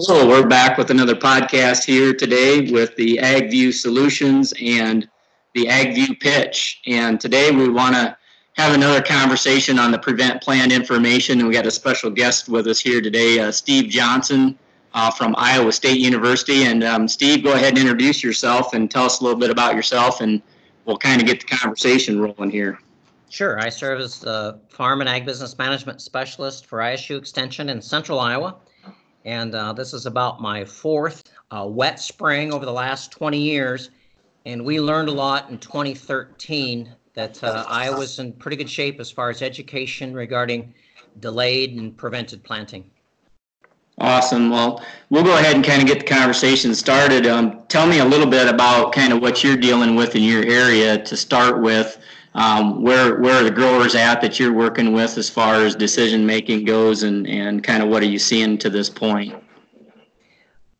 So we're back with another podcast here today with the AgView Solutions and the AgView Pitch. And today we want to have another conversation on the prevent plant information. And we got a special guest with us here today, uh, Steve Johnson uh, from Iowa State University. And um, Steve, go ahead and introduce yourself and tell us a little bit about yourself, and we'll kind of get the conversation rolling here. Sure. I serve as the Farm and Ag Business Management Specialist for ISU Extension in Central Iowa. And uh, this is about my fourth uh, wet spring over the last 20 years. And we learned a lot in 2013 that uh, Iowa's in pretty good shape as far as education regarding delayed and prevented planting. Awesome. Well, we'll go ahead and kind of get the conversation started. Um, tell me a little bit about kind of what you're dealing with in your area to start with um, where where are the growers at that you're working with as far as decision making goes, and and kind of what are you seeing to this point?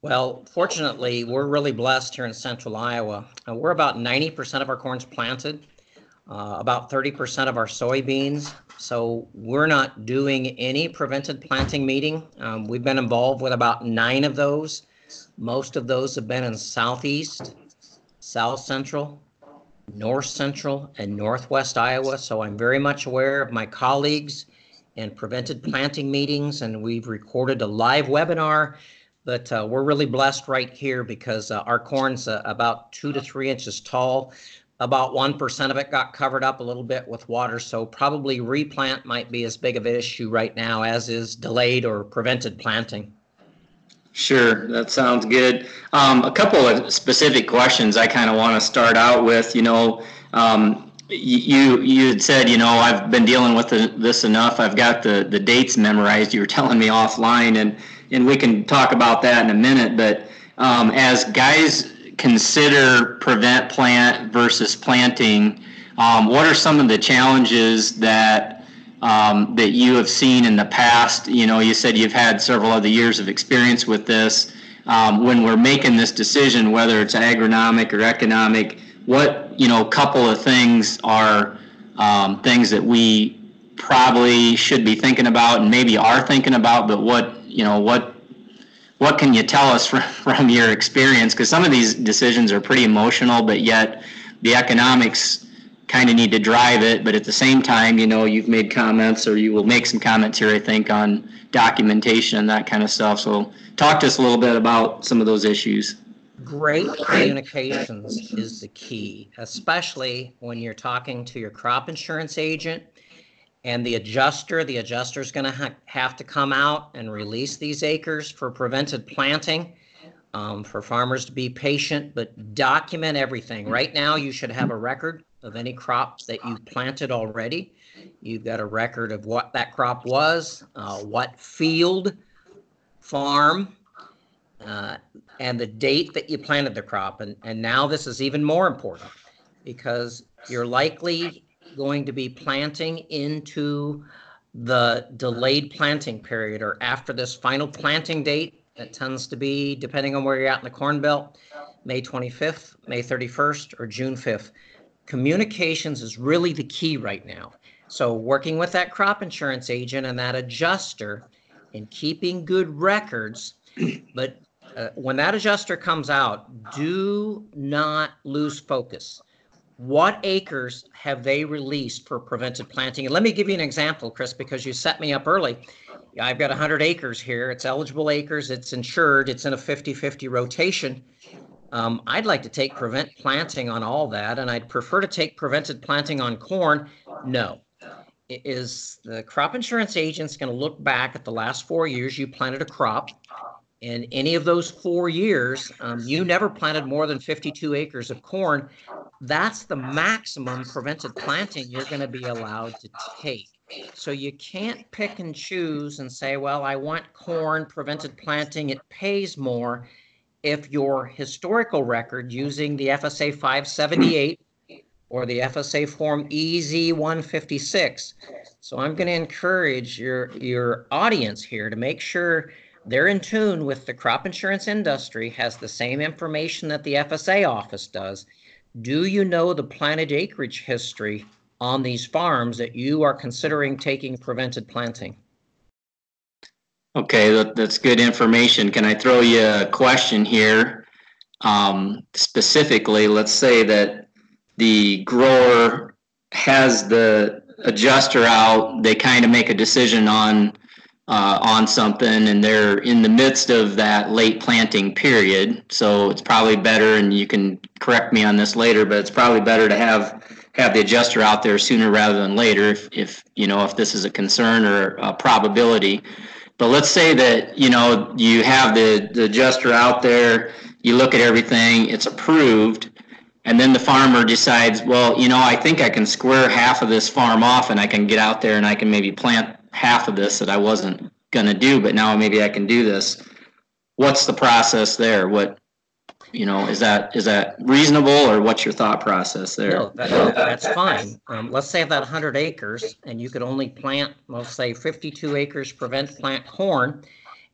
Well, fortunately, we're really blessed here in central Iowa. Uh, we're about 90% of our corn's planted, uh, about 30% of our soybeans. So we're not doing any prevented planting meeting. Um, we've been involved with about nine of those. Most of those have been in southeast, south central, north central and northwest Iowa. So I'm very much aware of my colleagues and prevented planting meetings, and we've recorded a live webinar. But uh, we're really blessed right here because uh, our corn's uh, about two to three inches tall. About 1% of it got covered up a little bit with water, so probably replant might be as big of an issue right now as is delayed or prevented planting. Sure, that sounds good. Um, a couple of specific questions I kind of want to start out with. You know, um, you you had said, you know, I've been dealing with the, this enough. I've got the the dates memorized. You were telling me offline, and and we can talk about that in a minute. But um, as guys consider prevent plant versus planting, um, what are some of the challenges that um, that you have seen in the past? You know, you said you've had several other years of experience with this. Um, when we're making this decision, whether it's agronomic or economic, what you know, couple of things are um, things that we probably should be thinking about and maybe are thinking about, but what you know, what what can you tell us from, from your experience? Because some of these decisions are pretty emotional, but yet the economics kind of need to drive it, but at the same time, you know, you've made comments or you will make some comments here, I think, on documentation and that kind of stuff. So talk to us a little bit about some of those issues. Great communications is the key, especially when you're talking to your crop insurance agent and the adjuster. The adjuster is going to ha- have to come out and release these acres for prevented planting. Um, for farmers to be patient, but document everything. Right now, you should have a record of any crops that you've planted already. You've got a record of what that crop was, uh, what field, farm, uh, and the date that you planted the crop. And, and now this is even more important because you're likely going to be planting into the delayed planting period or after this final planting date. That tends to be, depending on where you're at in the Corn Belt, May 25th, May 31st, or June 5th communications is really the key right now. So, working with that crop insurance agent and that adjuster and keeping good records. But uh, when that adjuster comes out, do not lose focus. What acres have they released for prevented planting? And let me give you an example, Chris, because you set me up early. I've got 100 acres here. It's eligible acres, it's insured, it's in a 50 50 rotation. Um, I'd like to take prevent planting on all that, and I'd prefer to take prevented planting on corn. No. Is the crop insurance agent's going to look back at the last four years you planted a crop? In any of those four years, um, you never planted more than 52 acres of corn. That's the maximum prevented planting you're going to be allowed to take. So you can't pick and choose and say, well, I want corn prevented planting, it pays more if your historical record using the FSA 578 or the FSA form EZ 156. So I'm going to encourage your your audience here to make sure they're in tune with the crop insurance industry has the same information that the FSA office does. Do you know the planted acreage history on these farms that you are considering taking prevented planting? Okay, that, that's good information. Can I throw you a question here? Um, specifically, let's say that the grower has the adjuster out, they kind of make a decision on, uh, on something and they're in the midst of that late planting period. So it's probably better, and you can correct me on this later, but it's probably better to have, have the adjuster out there sooner rather than later if, if, you know, if this is a concern or a probability. But let's say that, you know, you have the, the adjuster out there, you look at everything, it's approved, and then the farmer decides, well, you know, I think I can square half of this farm off and I can get out there and I can maybe plant half of this that I wasn't gonna do, but now maybe I can do this. What's the process there? What, you know, is that, is that reasonable or what's your thought process there? No, that, that's fine. Um, let's say that hundred acres and you could only plant, let's say fifty-two acres prevent plant corn.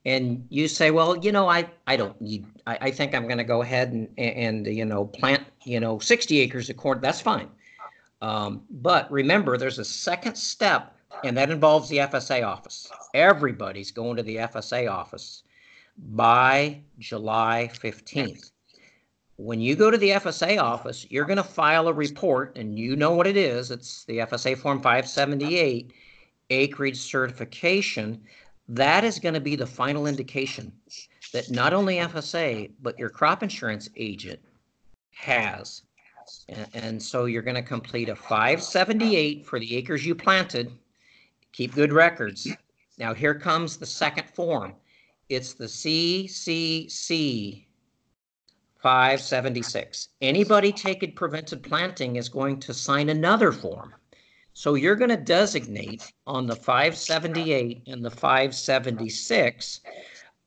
And you say, well, you know, I, I don't need, I, I think I'm gonna go ahead and, and, you know, plant, you know, sixty acres of corn, that's fine. Um, but remember, there's a second step and that involves the FSA office. Everybody's going to the FSA office by July fifteenth when you go to the FSA office, you're going to file a report, and you know what it is. It's the FSA Form 578 acreage certification. That is going to be the final indication that not only FSA, but your crop insurance agent has. And, so you're going to complete a 578 for the acres you planted. Keep good records. Now, here comes the second form. It's the CCC 576. Anybody taking prevented planting is going to sign another form. So you're going to designate on the 578 and the 576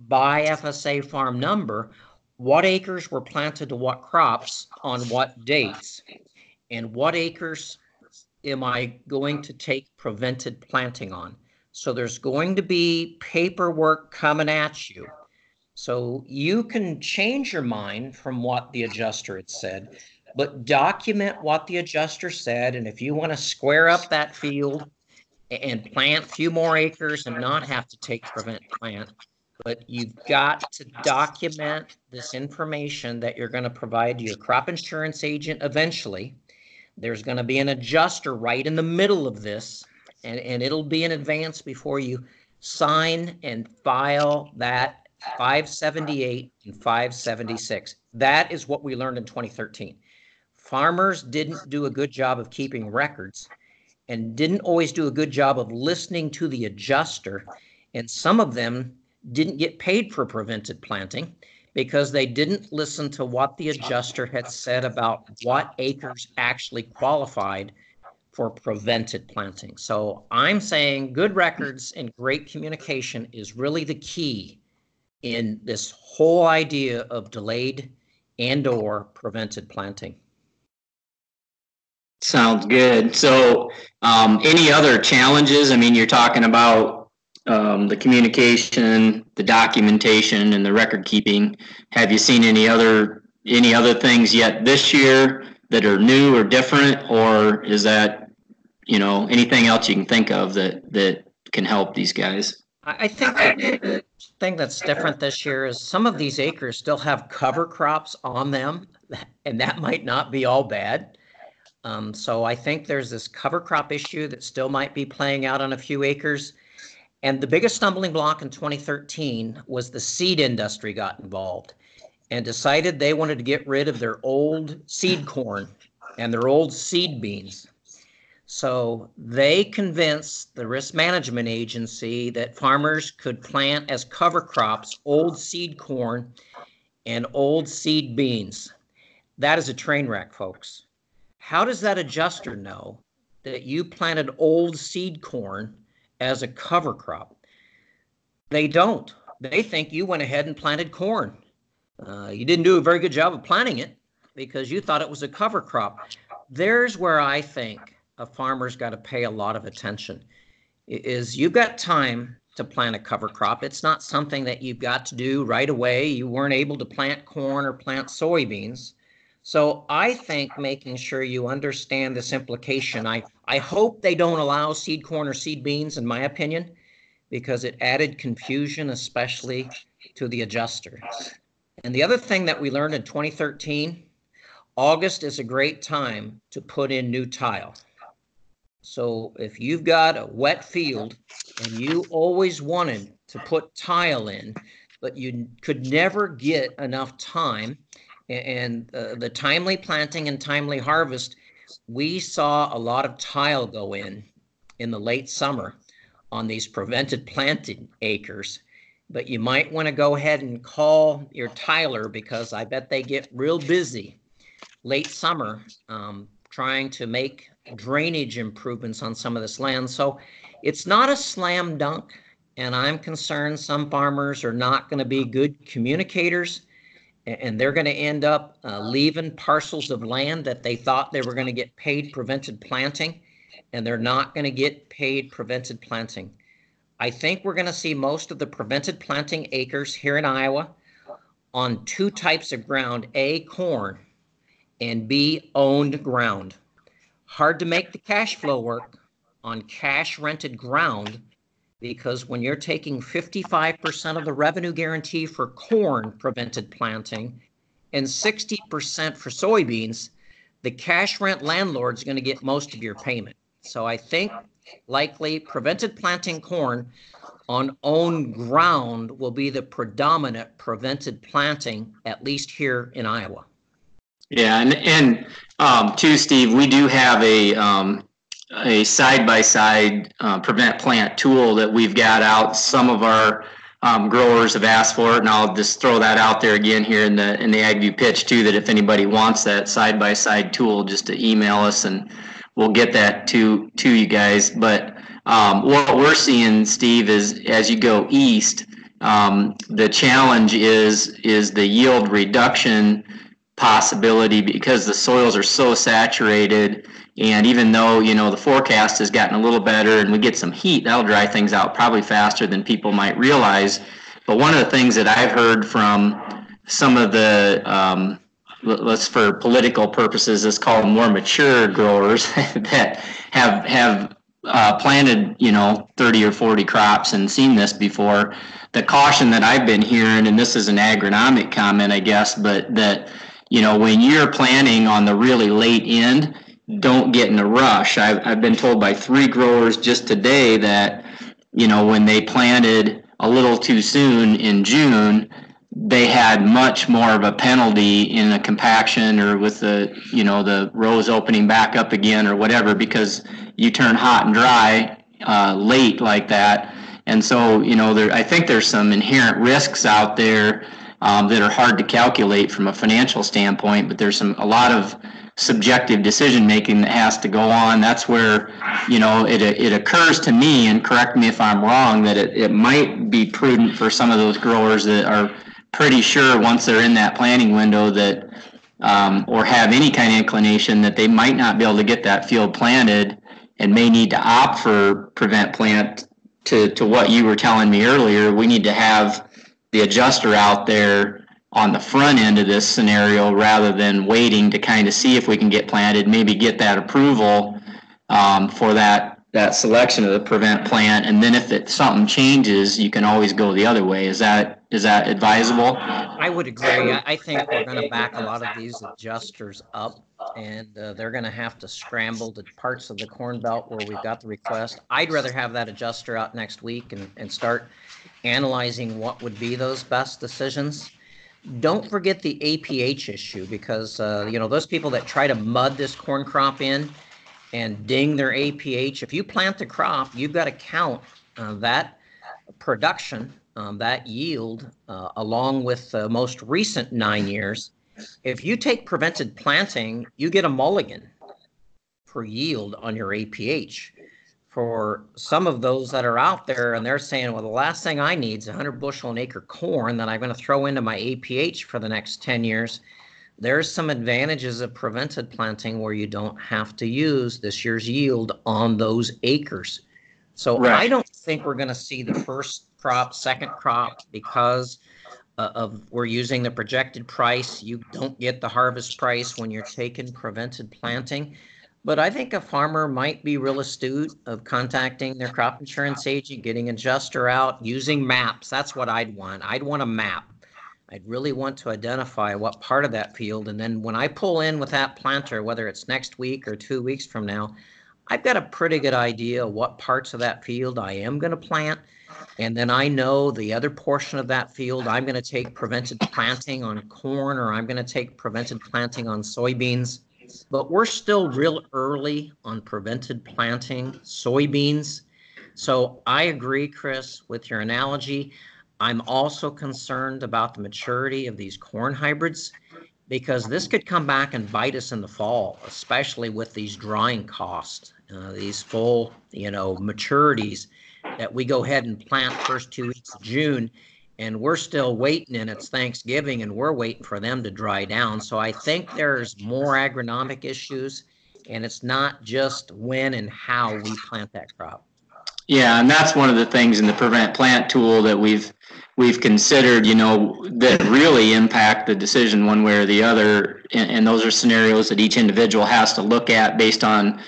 by FSA farm number what acres were planted to what crops on what dates and what acres am I going to take prevented planting on. So there's going to be paperwork coming at you. So you can change your mind from what the adjuster had said, but document what the adjuster said. And if you want to square up that field and plant a few more acres and not have to take prevent plant, but you've got to document this information that you're going to provide to your crop insurance agent eventually. There's going to be an adjuster right in the middle of this, and, and it'll be in advance before you sign and file that 578 and 576. That is what we learned in 2013. Farmers didn't do a good job of keeping records and didn't always do a good job of listening to the adjuster. And some of them didn't get paid for prevented planting because they didn't listen to what the adjuster had said about what acres actually qualified for prevented planting. So I'm saying good records and great communication is really the key in this whole idea of delayed and or prevented planting. Sounds good. So, um, any other challenges? I mean, you're talking about um, the communication, the documentation, and the record keeping. Have you seen any other any other things yet this year that are new or different, or is that you know anything else you can think of that that can help these guys? I think thing that's different this year is some of these acres still have cover crops on them, and that might not be all bad. Um, so I think there's this cover crop issue that still might be playing out on a few acres. And the biggest stumbling block in 2013 was the seed industry got involved and decided they wanted to get rid of their old seed corn and their old seed beans. So they convinced the risk management agency that farmers could plant as cover crops old seed corn and old seed beans. That is a train wreck, folks. How does that adjuster know that you planted old seed corn as a cover crop? They don't. They think you went ahead and planted corn. Uh, you didn't do a very good job of planting it because you thought it was a cover crop. There's where I think a farmer's got to pay a lot of attention is you've got time to plant a cover crop. It's not something that you've got to do right away. You weren't able to plant corn or plant soybeans. So I think making sure you understand this implication. I, I hope they don't allow seed corn or seed beans, in my opinion, because it added confusion, especially to the adjuster. And the other thing that we learned in 2013 August is a great time to put in new tile. So if you've got a wet field and you always wanted to put tile in, but you could never get enough time and uh, the timely planting and timely harvest, we saw a lot of tile go in in the late summer on these prevented planting acres. But you might want to go ahead and call your tiler because I bet they get real busy late summer um, trying to make drainage improvements on some of this land. So it's not a slam dunk. And I'm concerned some farmers are not going to be good communicators and they're going to end up uh, leaving parcels of land that they thought they were going to get paid prevented planting, and they're not going to get paid prevented planting. I think we're going to see most of the prevented planting acres here in Iowa on two types of ground A, corn, and B, owned ground. Hard to make the cash flow work on cash rented ground because when you're taking 55% of the revenue guarantee for corn prevented planting and 60% for soybeans, the cash rent landlord's going to get most of your payment. So I think likely prevented planting corn on own ground will be the predominant prevented planting, at least here in Iowa. Yeah, and and um, too, Steve, we do have a um, a side-by-side uh, prevent plant tool that we've got out. Some of our um, growers have asked for it, and I'll just throw that out there again here in the in the AgView pitch too. That if anybody wants that side-by-side tool, just to email us and we'll get that to to you guys. But um, what we're seeing, Steve, is as you go east, um, the challenge is is the yield reduction possibility because the soils are so saturated and even though, you know, the forecast has gotten a little better and we get some heat, that'll dry things out probably faster than people might realize. But one of the things that I've heard from some of the, um, let's for political purposes, let's call them more mature growers that have, have uh, planted, you know, 30 or 40 crops and seen this before. The caution that I've been hearing, and this is an agronomic comment, I guess, but that, you know, when you're planting on the really late end, don't get in a rush. I've, I've been told by three growers just today that, you know, when they planted a little too soon in June, they had much more of a penalty in a compaction or with the, you know, the rows opening back up again or whatever because you turn hot and dry uh, late like that. And so, you know, there, I think there's some inherent risks out there um, that are hard to calculate from a financial standpoint, but there's some a lot of subjective decision making that has to go on. That's where, you know, it, it occurs to me, and correct me if I'm wrong, that it, it might be prudent for some of those growers that are pretty sure once they're in that planning window that, um, or have any kind of inclination that they might not be able to get that field planted and may need to opt for prevent plant to, to what you were telling me earlier. We need to have the adjuster out there on the front end of this scenario rather than waiting to kind of see if we can get planted, maybe get that approval um, for that that selection of the prevent plant, and then if it something changes, you can always go the other way. Is that is that advisable? I would agree. I think we're going to back a lot of these adjusters up, and uh, they're going to have to scramble to parts of the corn belt where we've got the request. I'd rather have that adjuster out next week and, and start analyzing what would be those best decisions don't forget the APH issue because uh, you know those people that try to mud this corn crop in and ding their APH. If you plant the crop, you've got to count uh, that production, um, that yield, uh, along with the most recent nine years. If you take prevented planting, you get a mulligan for yield on your APH for some of those that are out there and they're saying, well, the last thing I need is 100 bushel an acre corn that I'm going to throw into my APH for the next 10 years. There's some advantages of prevented planting where you don't have to use this year's yield on those acres. So right. I don't think we're going to see the first crop, second crop because uh, of we're using the projected price. You don't get the harvest price when you're taking prevented planting. But I think a farmer might be real astute of contacting their crop insurance agent, getting adjuster out, using maps. That's what I'd want. I'd want a map. I'd really want to identify what part of that field. And then when I pull in with that planter, whether it's next week or two weeks from now, I've got a pretty good idea what parts of that field I am going to plant. And then I know the other portion of that field, I'm going to take prevented planting on corn or I'm going to take prevented planting on soybeans. But we're still real early on prevented planting soybeans. So I agree, Chris, with your analogy. I'm also concerned about the maturity of these corn hybrids because this could come back and bite us in the fall, especially with these drying costs, uh, these full, you know, maturities that we go ahead and plant first two weeks of June, and we're still waiting, and it's Thanksgiving, and we're waiting for them to dry down. So I think there's more agronomic issues, and it's not just when and how we plant that crop. Yeah, and that's one of the things in the prevent plant tool that we've we've considered, you know, that really impact the decision one way or the other. And, and, those are scenarios that each individual has to look at based on,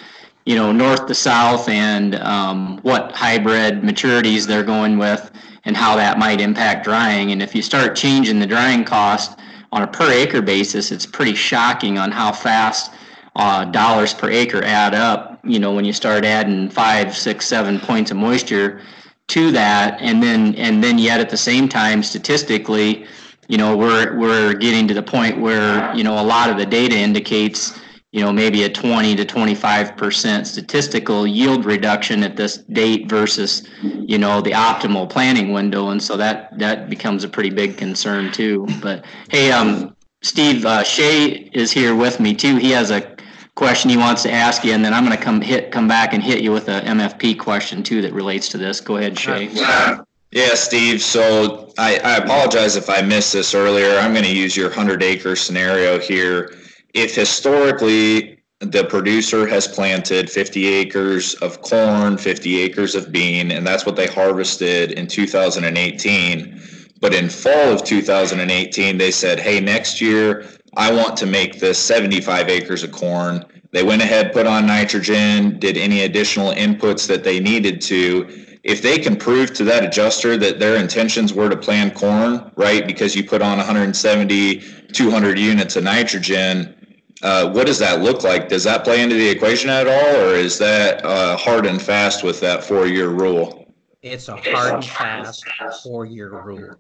you know, north to south and um, what hybrid maturities they're going with and how that might impact drying. And if you start changing the drying cost on a per acre basis, it's pretty shocking on how fast uh, dollars per acre add up. You know, when you start adding five, six, seven points of moisture to that and then and then yet at the same time statistically you know we're we're getting to the point where you know a lot of the data indicates you know maybe a 20 to 25 percent statistical yield reduction at this date versus you know the optimal planning window and so that that becomes a pretty big concern too but hey um steve uh, shay is here with me too he has a question he wants to ask you, and then I'm going to come hit come back and hit you with a MFP question too that relates to this. Go ahead, Shay. Yeah, Steve. So I, I apologize if I missed this earlier. I'm going to use your 100 acre scenario here. If historically the producer has planted 50 acres of corn, 50 acres of bean, and that's what they harvested in 2018. But in fall of 2018, they said, hey, next year I want to make this 75 acres of corn. They went ahead, put on nitrogen, did any additional inputs that they needed to. If they can prove to that adjuster that their intentions were to plant corn, right, because you put on 170, 200 units of nitrogen, uh, what does that look like? Does that play into the equation at all, or is that uh, hard and fast with that four year rule? It's a hard and fast four year rule.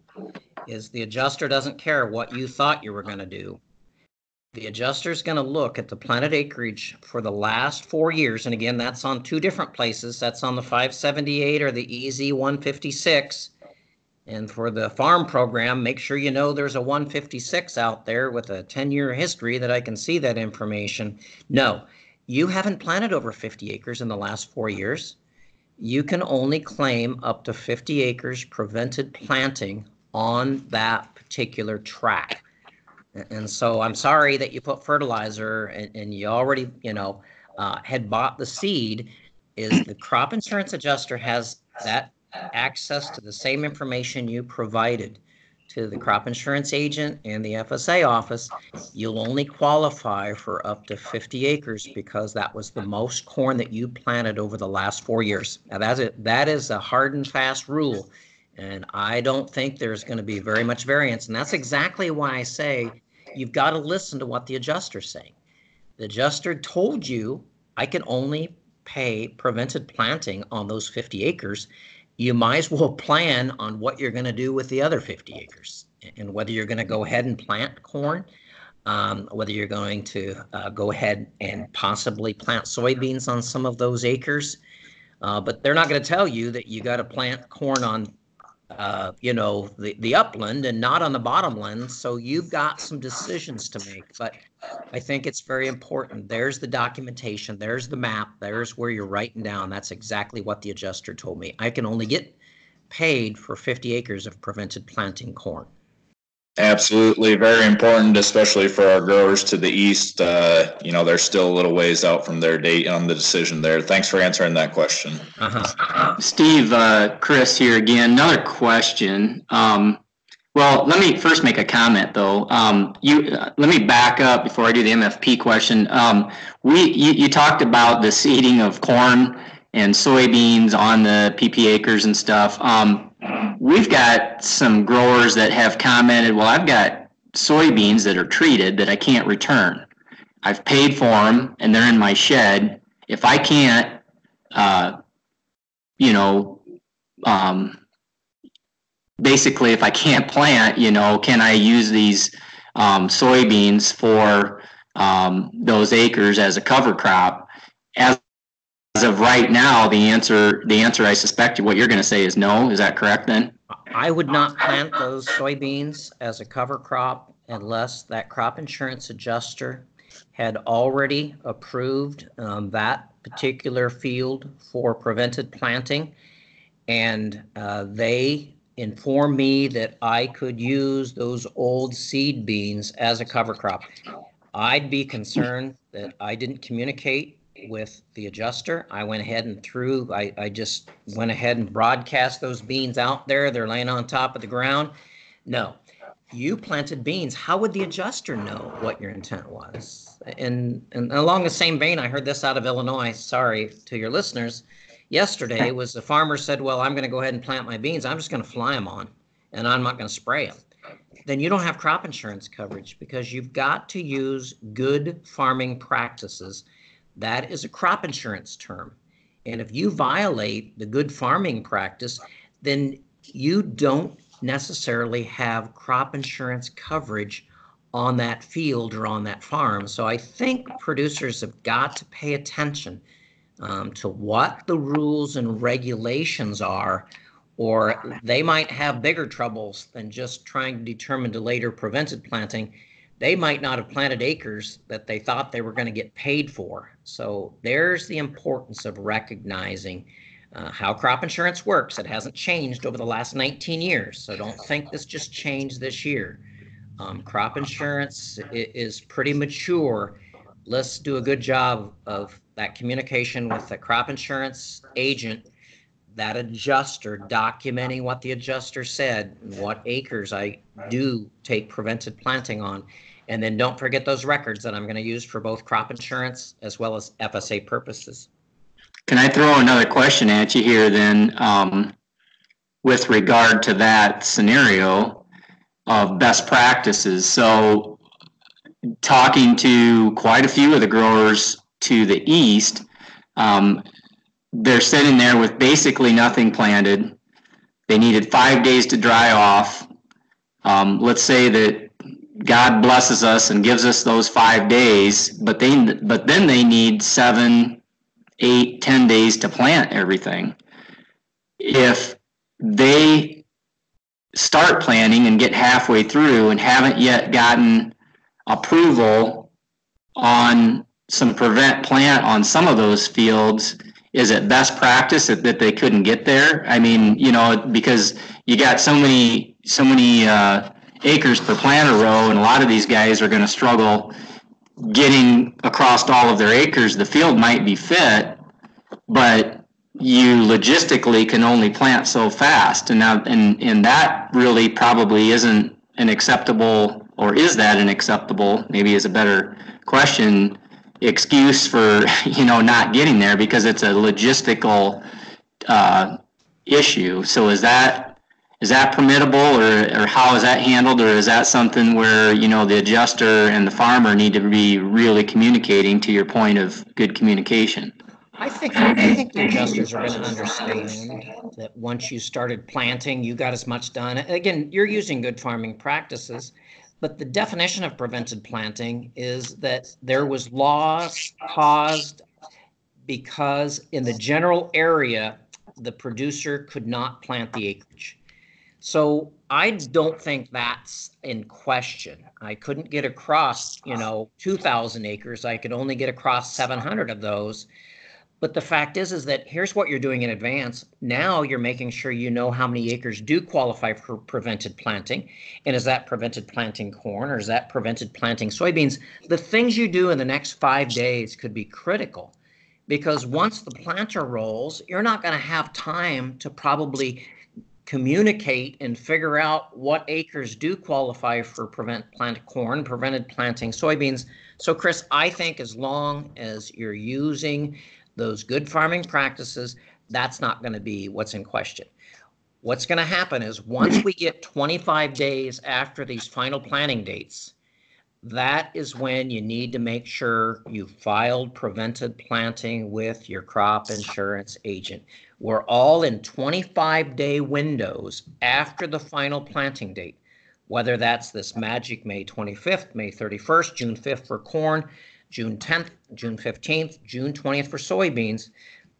Is the adjuster doesn't care what you thought you were going to do the adjuster is going to look at the planted acreage for the last four years. And again, that's on two different places. That's on the 578 or the EZ 156. And for the farm program, make sure you know there's a 156 out there with a 10 year history that I can see that information. No, you haven't planted over 50 acres in the last four years. You can only claim up to 50 acres prevented planting on that particular track. And so I'm sorry that you put fertilizer and, and you already, you know, uh, had bought the seed. Is the crop insurance adjuster has that access to the same information you provided to the crop insurance agent and the FSA office, you'll only qualify for up to 50 acres because that was the most corn that you planted over the last four years. Now that's it. That is a hard and fast rule. And I don't think there's going to be very much variance. And that's exactly why I say you've got to listen to what the adjuster's saying. The adjuster told you I can only pay prevented planting on those 50 acres. You might as well plan on what you're going to do with the other 50 acres and whether you're going to go ahead and plant corn, um, whether you're going to uh, go ahead and possibly plant soybeans on some of those acres. Uh, but they're not going to tell you that you got to plant corn on uh, you know, the, the upland and not on the bottomland. So you've got some decisions to make. But I think it's very important. There's the documentation, there's the map, there's where you're writing down. That's exactly what the adjuster told me. I can only get paid for 50 acres of prevented planting corn. Absolutely, very important, especially for our growers to the east. Uh, you know, they're still a little ways out from their date on the decision there. Thanks for answering that question. Uh-huh. Steve, uh, Chris here again. Another question. Um, Well, let me first make a comment though. Um, you, uh, let me back up before I do the MFP question. Um, we, you, you talked about the seeding of corn and soybeans on the PP acres and stuff. Um, we've got some growers that have commented, well, I've got soybeans that are treated that I can't return. I've paid for them and they're in my shed. If I can't, uh, you know, um, basically, if I can't plant, you know, can I use these um, soybeans for um, those acres as a cover crop? As, as of right now, the answer, the answer I suspect what you're going to say is no. Is that correct then? I would not plant those soybeans as a cover crop unless that crop insurance adjuster had already approved um, that particular field for prevented planting. And uh, they informed me that I could use those old seed beans as a cover crop. I'd be concerned that I didn't communicate with the adjuster. I went ahead and threw, I, I just went ahead and broadcast those beans out there. They're laying on top of the ground. No, you planted beans. How would the adjuster know what your intent was? And, and along the same vein, I heard this out of Illinois. Sorry to your listeners. Yesterday was the farmer said, "Well, I'm going to go ahead and plant my beans. I'm just going to fly them on, and I'm not going to spray them." Then you don't have crop insurance coverage because you've got to use good farming practices. That is a crop insurance term. And if you violate the good farming practice, then you don't necessarily have crop insurance coverage on that field or on that farm. So I think producers have got to pay attention um, to what the rules and regulations are, or they might have bigger troubles than just trying to determine delayed or prevented planting. They might not have planted acres that they thought they were going to get paid for. So there's the importance of recognizing uh, how crop insurance works. It hasn't changed over the last 19 years, so don't think this just changed this year. Um, crop insurance is pretty mature. Let's do a good job of that communication with the crop insurance agent, that adjuster documenting what the adjuster said, what acres I do take prevented planting on. And then don't forget those records that I'm going to use for both crop insurance as well as FSA purposes. Can I throw another question at you here then? Um, with regard to that scenario of best practices. So, talking to quite a few of the growers to the east, um, they're sitting there with basically nothing planted. They needed five days to dry off. Um, let's say that God blesses us and gives us those five days, but they but then they need seven, eight, ten days to plant everything. If they start planting and get halfway through and haven't yet gotten approval on some prevent plant on some of those fields, is it best practice that, that they couldn't get there? I mean, you know, because you got so many so many uh, acres per planter row, and a lot of these guys are going to struggle getting across all of their acres. The field might be fit, but you logistically can only plant so fast, and now and and that really probably isn't an acceptable, or is that an acceptable? Maybe is a better question excuse for you know not getting there because it's a logistical uh, issue. So is that is that permittable, or or how is that handled, or is that something where you know the adjuster and the farmer need to be really communicating to your point of good communication? I think I think the adjusters are going to understand that once you started planting, you got as much done. Again, you're using good farming practices but the definition of prevented planting is that there was loss caused because in the general area, the producer could not plant the acreage. So I don't think that's in question. I couldn't get across, you know, 2,000 acres. I could only get across 700 of those but the fact is, is that here's what you're doing in advance. Now you're making sure you know how many acres do qualify for prevented planting. And is that prevented planting corn or is that prevented planting soybeans? The things you do in the next five days could be critical because once the planter rolls, you're not going to have time to probably communicate and figure out what acres do qualify for prevent plant corn, prevented planting soybeans. So Chris, I think as long as you're using those good farming practices, that's not going to be what's in question. What's going to happen is once we get 25 days after these final planting dates, that is when you need to make sure you filed prevented planting with your crop insurance agent. We're all in 25 day windows after the final planting date, whether that's this magic May 25th, May 31st, June 5th for corn, June 10th, June 15th, June 20th for soybeans.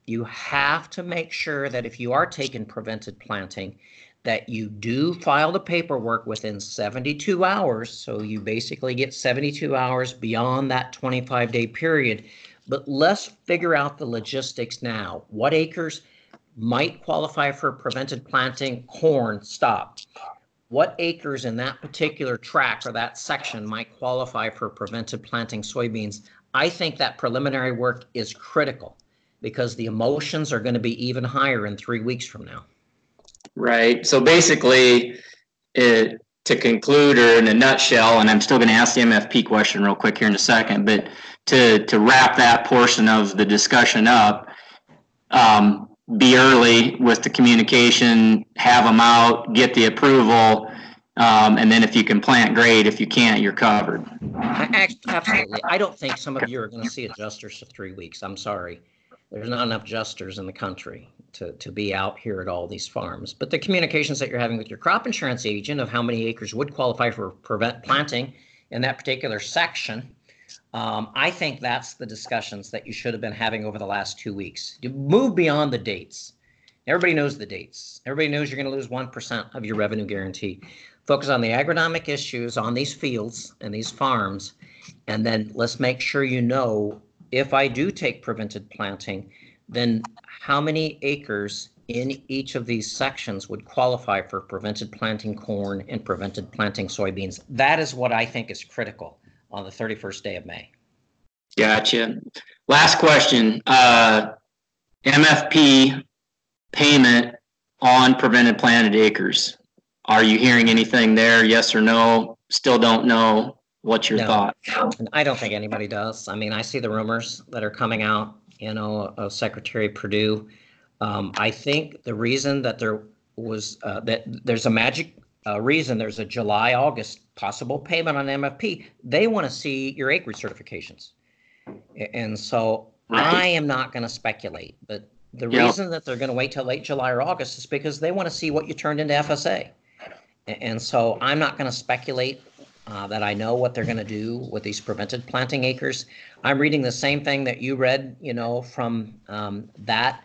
You have to make sure that if you are taking prevented planting, that you do file the paperwork within 72 hours. So you basically get 72 hours beyond that 25 day period. But let's figure out the logistics now. What acres might qualify for prevented planting? Corn, stop. What acres in that particular tract or that section might qualify for prevented planting soybeans? I think that preliminary work is critical because the emotions are going to be even higher in three weeks from now. Right. So basically, it, to conclude or in a nutshell, and I'm still going to ask the MFP question real quick here in a second, but to, to wrap that portion of the discussion up, um, be early with the communication, have them out, get the approval, um, and then if you can plant, great. If you can't, you're covered. Absolutely. I don't think some of you are going to see adjusters for three weeks. I'm sorry. There's not enough adjusters in the country to, to be out here at all these farms. But the communications that you're having with your crop insurance agent of how many acres would qualify for prevent planting in that particular section, um, I think that's the discussions that you should have been having over the last two weeks. You move beyond the dates. Everybody knows the dates. Everybody knows you're going to lose 1% of your revenue guarantee. Focus on the agronomic issues on these fields and these farms. And then let's make sure you know if I do take prevented planting, then how many acres in each of these sections would qualify for prevented planting corn and prevented planting soybeans? That is what I think is critical on the 31st day of May. Gotcha. Last question. Uh, MFP payment on prevented planted acres. Are you hearing anything there? Yes or no? Still don't know. What's your no. thought? I don't think anybody does. I mean, I see the rumors that are coming out you know, of Secretary Perdue. Um, I think the reason that there was uh, that there's a magic uh, reason there's a July August possible payment on MFP. They want to see your acreage certifications, and so right. I am not going to speculate. But the reason that they're going to wait till late July or August is because they want to see what you turned into FSA, and so I'm not going to speculate uh, that I know what they're going to do with these prevented planting acres. I'm reading the same thing that you read, you know, from um, that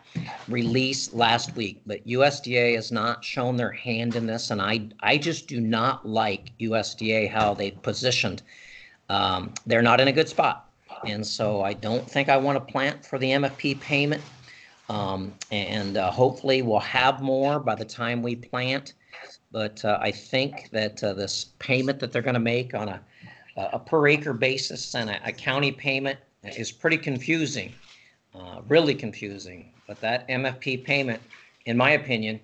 release last week. But USDA has not shown their hand in this, and I I just do not like USDA how they positioned. Um, they're not in a good spot, and so I don't think I want to plant for the MFP payment. Um, and uh, hopefully we'll have more by the time we plant. But uh, I think that uh, this payment that they're going to make on a, a per acre basis and a, a county payment is pretty confusing, uh, really confusing. But that MFP payment, in my opinion,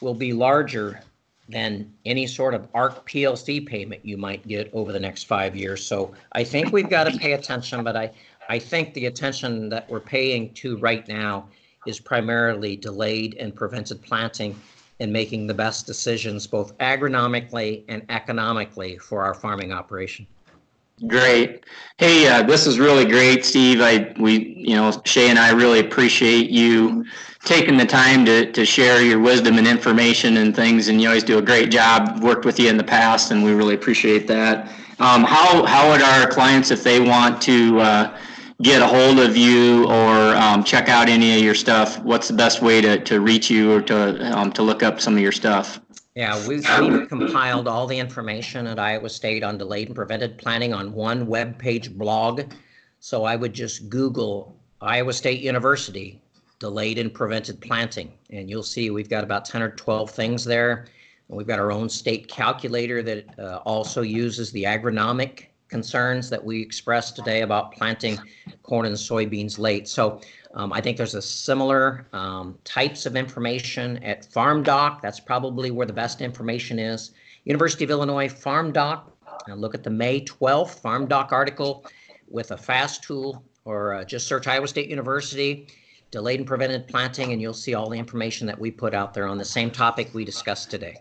will be larger than any sort of ARC PLC payment you might get over the next five years. So I think we've got to pay attention, but I, I think the attention that we're paying to right now is primarily delayed and prevented planting in making the best decisions, both agronomically and economically, for our farming operation. Great. Hey, uh, this is really great, Steve. I we you know Shay and I really appreciate you taking the time to to share your wisdom and information and things, and you always do a great job. Worked with you in the past, and we really appreciate that. Um, how how would our clients, if they want to uh, get a hold of you or um, check out any of your stuff, what's the best way to, to reach you or to um, to look up some of your stuff? Yeah, we've, we've compiled all the information at Iowa State on delayed and prevented planting on one web page blog. So I would just Google Iowa State University delayed and prevented planting, and you'll see we've got about 10 or 12 things there. And we've got our own state calculator that uh, also uses the agronomic concerns that we expressed today about planting corn and soybeans late. So um, I think there's a similar um, types of information at Farm Doc. That's probably where the best information is. University of Illinois Farm Doc. Look at the May 12th Farm Doc article with a fast tool or uh, just search Iowa State University delayed and prevented planting and you'll see all the information that we put out there on the same topic we discussed today.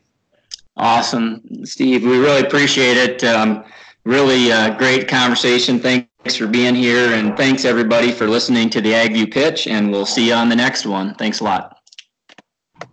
Awesome, Steve. We really appreciate it. Um, really uh, great conversation. Thanks for being here, and thanks everybody for listening to the AgView pitch. And we'll see you on the next one. Thanks a lot.